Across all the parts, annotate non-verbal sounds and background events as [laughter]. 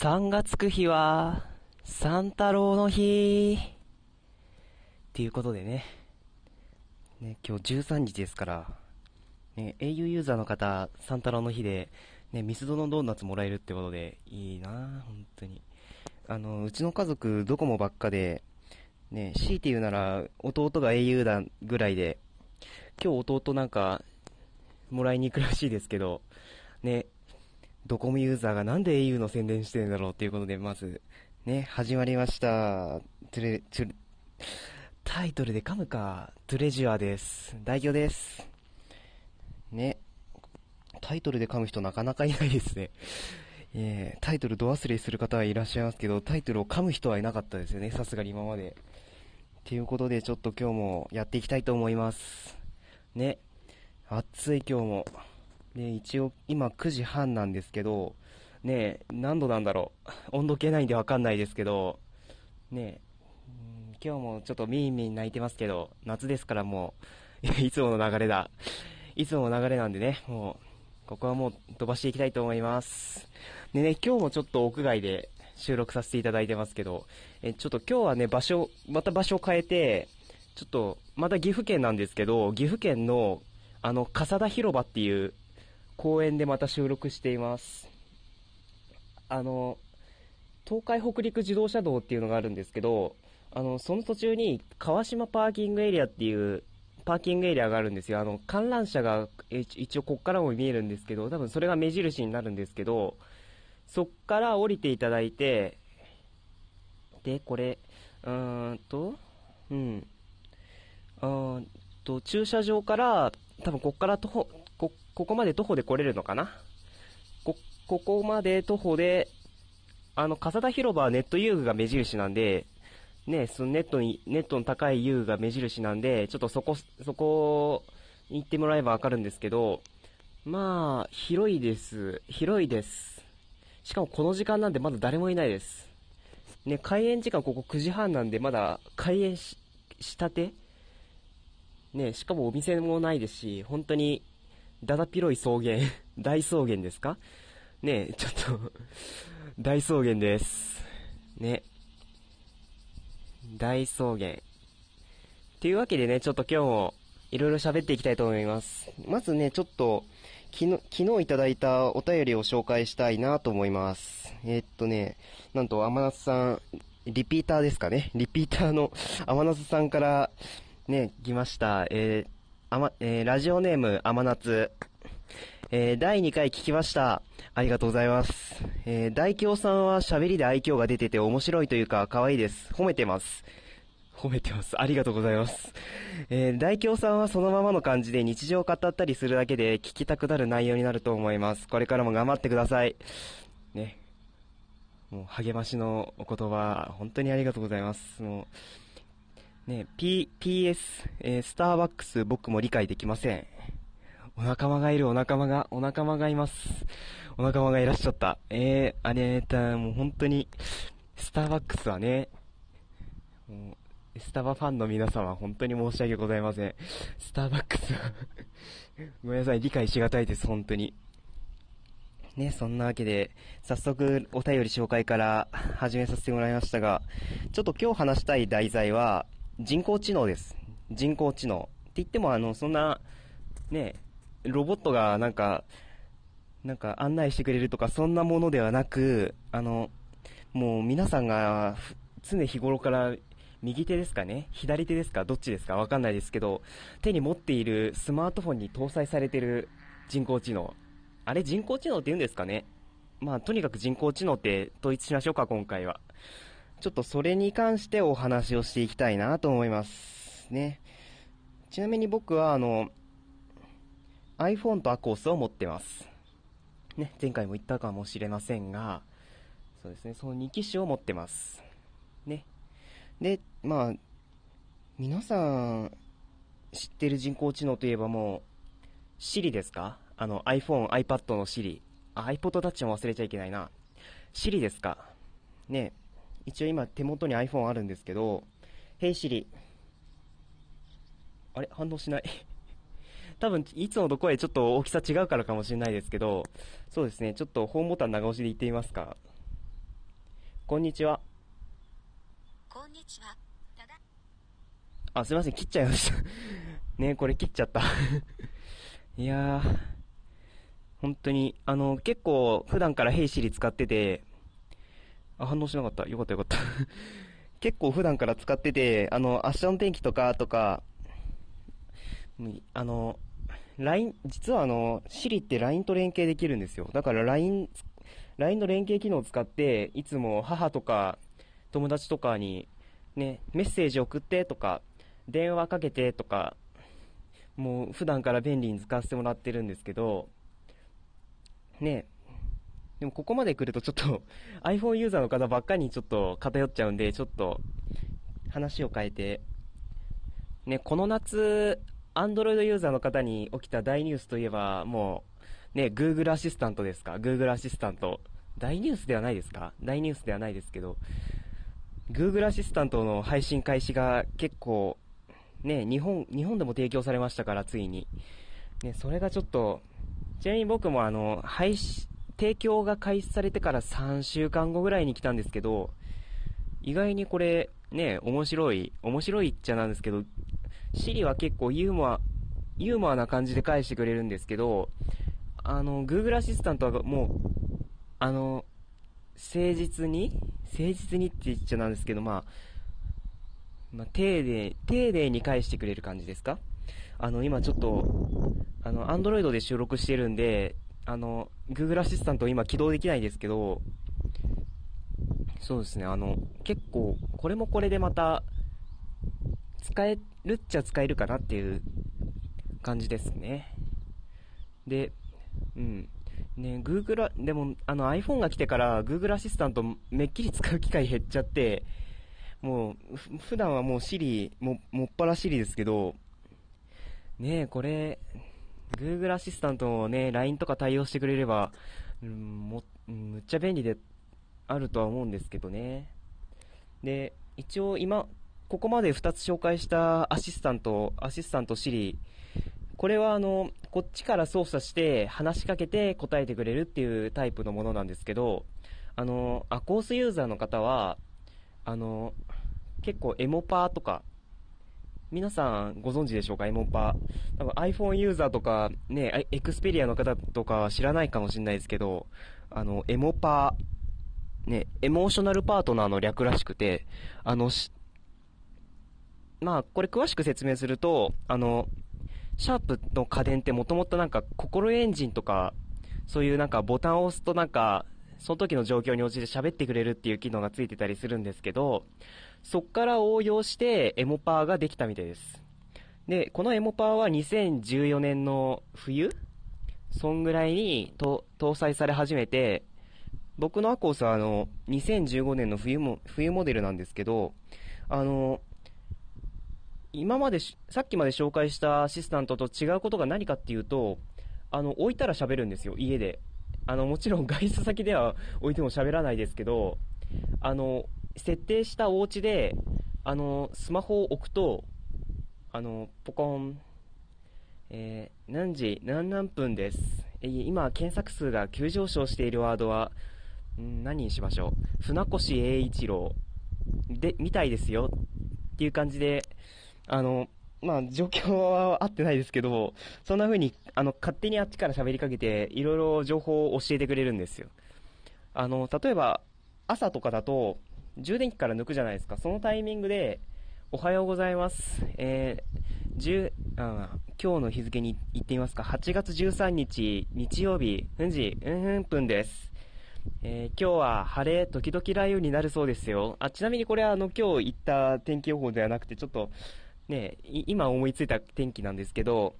3がつく日は、三太郎の日。っていうことでね。ね、今日13日ですから、ね、au ユーザーの方、三太郎の日で、ね、ミスドのドーナツもらえるってことで、いいな本当に。あの、うちの家族、ドコモばっかで、ね、強いて言うなら、弟が au だぐらいで、今日弟なんか、もらいに行くらしいですけど、ね、ドコモユーザーがなんで au の宣伝してるんだろうっていうことで、まず、ね、始まりました。トゥレ、トゥタイトルで噛むか。トゥレジュアです。代表です。ね。タイトルで噛む人なかなかいないですね。えー、タイトルド忘れする方はいらっしゃいますけど、タイトルを噛む人はいなかったですよね。さすがに今まで。ということで、ちょっと今日もやっていきたいと思います。ね。暑い今日も。で、一応今9時半なんですけど、ね何度なんだろう。[laughs] 温度計ないんでわかんないですけど、ね今日もちょっとミーミー泣いてますけど、夏ですからもう、[laughs] いつもの流れだ。いつもの流れなんでね、もう、ここはもう飛ばしていきたいと思います。でね、今日もちょっと屋外で収録させていただいてますけど、え、ちょっと今日はね、場所、また場所を変えて、ちょっと、また岐阜県なんですけど、岐阜県の、あの、笠田広場っていう公園でまた収録しています。あの、東海北陸自動車道っていうのがあるんですけど、あの、その途中に川島パーキングエリアっていうパーキングエリアがあるんですよ。あの、観覧車が一応こっからも見えるんですけど、多分それが目印になるんですけど、そっから降りていただいて、で、これ、うーんと、うん。うんと、駐車場から、多分こっから徒歩、こ、ここまで徒歩で来れるのかな？こ、ここまで徒歩で、あの、笠田広場はネット遊具が目印なんで、ね、そのネットに、ネットの高い遊具が目印なんで、ちょっとそこ、そこに行ってもらえばわかるんですけど、まあ、広いです。広いです。しかもこの時間なんでまだ誰もいないです。ね、開園時間ここ9時半なんでまだ開園し、したて？ね、しかもお店もないですし、本当にだだ広い草原、[laughs] 大草原ですか？ねえちょっと [laughs] 大草原です。ね。大草原。というわけでね、ちょっと今日もいろいろ喋っていきたいと思います。まずね、ちょっと、昨日、昨日いただいたお便りを紹介したいなと思います。えー、っとね、なんと甘夏さん、リピーターですかね？リピーターの甘夏さんからね、来ました。えーあま、えー、ラジオネーム、甘夏。えー、第2回聞きました。ありがとうございます。えー、大京さんは喋りで愛嬌が出てて面白いというか、可愛いです。褒めてます。褒めてます。ありがとうございます。えー、大京さんはそのままの感じで日常を語ったりするだけで聞きたくなる内容になると思います。これからも頑張ってください。ね。もう励ましのお言葉、本当にありがとうございます。もう、ね、P、PS、えー、スターバックス僕も理解できません。お仲間がいるお仲間が、お仲間がいます。お仲間がいらっしゃった。えー、あれだ、もう本当に、スターバックスはね、もう、スタバファンの皆様、本当に申し訳ございません。スターバックスは [laughs] ごめんなさい、理解しがたいです、本当に。ね、そんなわけで、早速お便り紹介から始めさせてもらいましたが、ちょっと今日話したい題材は、人工知能です。人工知能。って言っても、あの、そんな、ね、ロボットがなんか、なんか案内してくれるとか、そんなものではなく、あの、もう皆さんが常日頃から右手ですかね？左手ですか？どっちですか？わかんないですけど、手に持っているスマートフォンに搭載されている人工知能。あれ人工知能って言うんですかね？まあ、とにかく人工知能って統一しましょうか、今回は。ちょっとそれに関してお話をしていきたいなと思います。ね。ちなみに僕は、あの、iPhone と ACOS を持ってます。ね、前回も言ったかもしれませんが、そうですね、その2機種を持ってます。ね。で、まあ、皆さん知ってる人工知能といえばもう、Siri ですか？あの iPhone、iPad の Siri。あ、iPod Touch も忘れちゃいけないな。Siri ですか？ね。一応今手元に iPhone あるんですけど、Hey Siri。あれ？反応しない [laughs] 多分、いつもと声ちょっと大きさ違うからかもしれないですけど、そうですね、ちょっとホームボタン長押しで言ってみますか。こんにちは。こんにちは。ただ、あ、すいません、切っちゃいました。[laughs] ねこれ切っちゃった。[laughs] いやー、本当に、あの、結構普段からヘイシリ使ってて、あ、反応しなかった。よかったよかった。[laughs] 結構普段から使ってて、あの、明日の天気とか、とか、あの、LINE、実はあの、Siri って LINE と連携できるんですよ。だから LINE、LINE の連携機能を使って、いつも母とか友達とかにね、メッセージ送ってとか、電話かけてとか、もう普段から便利に使わせてもらってるんですけど、ね、でもここまで来るとちょっと [laughs] iPhone ユーザーの方ばっかりにちょっと偏っちゃうんで、ちょっと話を変えて、ね、この夏、Android ユーザーの方に起きた大ニュースといえば、もう、ね、Google アシスタントですか ?Google アシスタント。大ニュースではないですか？大ニュースではないですけど、Google アシスタントの配信開始が結構、ね、日本、日本でも提供されましたから、ついに。ね、それがちょっと、ちなみに僕もあの、配信、提供が開始されてから3週間後ぐらいに来たんですけど、意外にこれ、ね、面白い、面白いっちゃなんですけど、Siri は結構ユーモア、ユーモアな感じで返してくれるんですけど、あの、Google アシスタントはもう、あの、誠実に誠実にって言っちゃなんですけど、まあ、まあ、丁寧、丁寧に返してくれる感じですか？あの、今ちょっと、あの、Android で収録してるんで、あの、Google アシスタント今起動できないですけど、そうですね、あの、結構、これもこれでまた、使えるっちゃ使えるかなっていう感じですね。で、うん。ね、Google、でも、あの iPhone が来てから Google アシスタントめっきり使う機会減っちゃって、もう、普段はもう Siri、も、もっぱら Siri ですけど、ねえ、これ、Google アシスタントもね、LINE とか対応してくれれば、うん、も、むっちゃ便利であるとは思うんですけどね。で、一応今、ここまで2つ紹介したアシスタント、アシスタント Siri、これはあの、こっちから操作して話しかけて答えてくれるっていうタイプのものなんですけど、あの、アコースユーザーの方は、あの、結構エモパーとか、皆さんご存知でしょうか？エモパー。多分 iPhone ユーザーとか、ね、エクスペリアの方とかは知らないかもしれないですけど、あの、エモパー、ね、エモーショナルパートナーの略らしくて、あの、まあ、これ詳しく説明すると、あの、シャープの家電ってもともとなんか、心エンジンとか、そういうなんかボタンを押すとなんか、その時の状況に応じて喋ってくれるっていう機能がついてたりするんですけど、そっから応用してエモパーができたみたいです。で、このエモパーは2014年の冬そんぐらいに搭載され始めて、僕のアコースはあの、2015年の冬も、冬モデルなんですけど、あの、今まで、さっきまで紹介したアシスタントと違うことが何かっていうと、あの、置いたら喋るんですよ、家で。あの、もちろん外出先では置いても喋らないですけど、あの、設定したお家で、あの、スマホを置くと、あの、ポコン、えー、何時、何何分です。えー今、検索数が急上昇しているワードは、ん何にしましょう。船越英一郎。で、みたいですよ。っていう感じで、あの、まあ、状況は合ってないですけど、そんな風に、あの、勝手にあっちから喋りかけて、いろいろ情報を教えてくれるんですよ。あの、例えば、朝とかだと、充電器から抜くじゃないですか。そのタイミングで、おはようございます。えー、10あ今日の日付に行ってみますか。8月13日、日曜日、うん時、うんうん分です。えー今日は晴れ、時々雷雨になるそうですよ。あ、ちなみにこれはあの、今日言った天気予報ではなくて、ちょっと、ね、今思いついた天気なんですけど、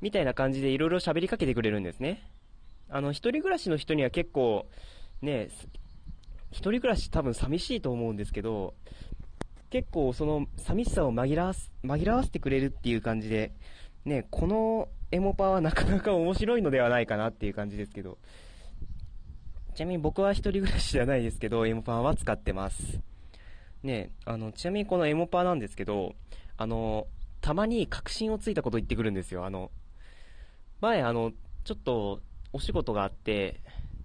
みたいな感じでいろいろ喋りかけてくれるんですね。あの、一人暮らしの人には結構、ね、一人暮らし多分寂しいと思うんですけど、結構その寂しさを紛らわす、紛らわせてくれるっていう感じで、ね、このエモパはなかなか面白いのではないかなっていう感じですけど、ちなみに僕は一人暮らしじゃないですけど、エモパーは使ってます。ねあの、ちなみにこのエモパーなんですけど、あの、たまに確信をついたこと言ってくるんですよ。あの、前あの、ちょっとお仕事があって、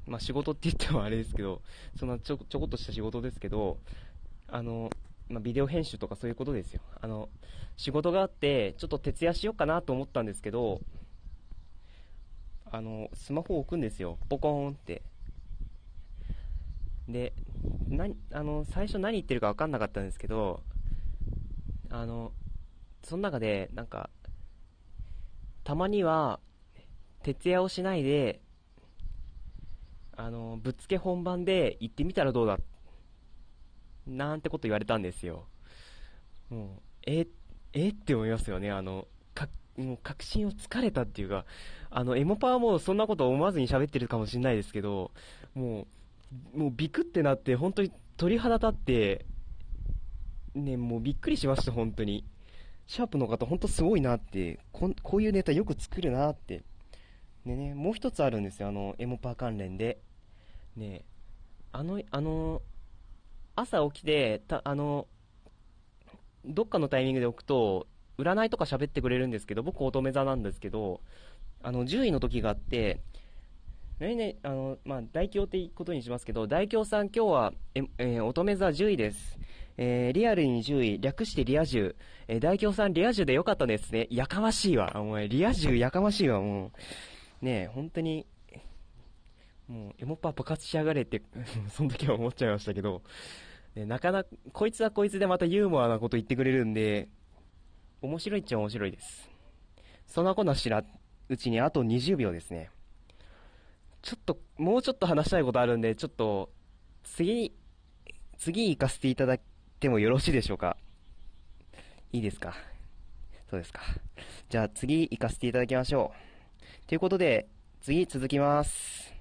まあ仕事って言ってもあれですけど、そんなちょちょこっとした仕事ですけど、あの、まあ、ビデオ編集とかそういうことですよ。あの、仕事があって、ちょっと徹夜しようかなと思ったんですけど、あの、スマホを置くんですよ。ポコーンって。で、な、あの、最初何言ってるか分かんなかったんですけど、あの、その中で、なんか、たまには、徹夜をしないで、あの、ぶっつけ本番で行ってみたらどうだなんてこと言われたんですよ。もう、え、えって思いますよね。あの、か、もう確信をつかれたっていうか、あの、エモパはもうそんなこと思わずに喋ってるかもしれないですけど、もう、もうビクってなって、本当に鳥肌立って、ね、もうびっくりしました、本当に。シャープの方、本当すごいなってこ、こういうネタよく作るなって。でね、もう一つあるんですよ、あの、エモパー関連で。ね、あの、あの、朝起きて、た、あの、どっかのタイミングで置くと、占いとか喋ってくれるんですけど、僕乙女座なんですけど、あの、10位の時があって、何ね、あの、まあ、大凶ってことにしますけど、大凶さん今日は、え、えー、乙女座10位です。えー、リアルに10位、略してリア充。えー、大凶さんリア充でよかったですね。やかましいわ。お前、リア充やかましいわ、もう。ね、本当に、もう、エモパー爆発しやがれって、[laughs] その時は思っちゃいましたけど、ね、なかなか、こいつはこいつでまたユーモアなこと言ってくれるんで、面白いっちゃ面白いです。そんなこんなしら、うちにあと20秒ですね。ちょっと、もうちょっと話したいことあるんで、ちょっと、次、次行かせていただいてもよろしいでしょうかいいですか？そうですか。じゃあ次行かせていただきましょう。ということで、次続きます。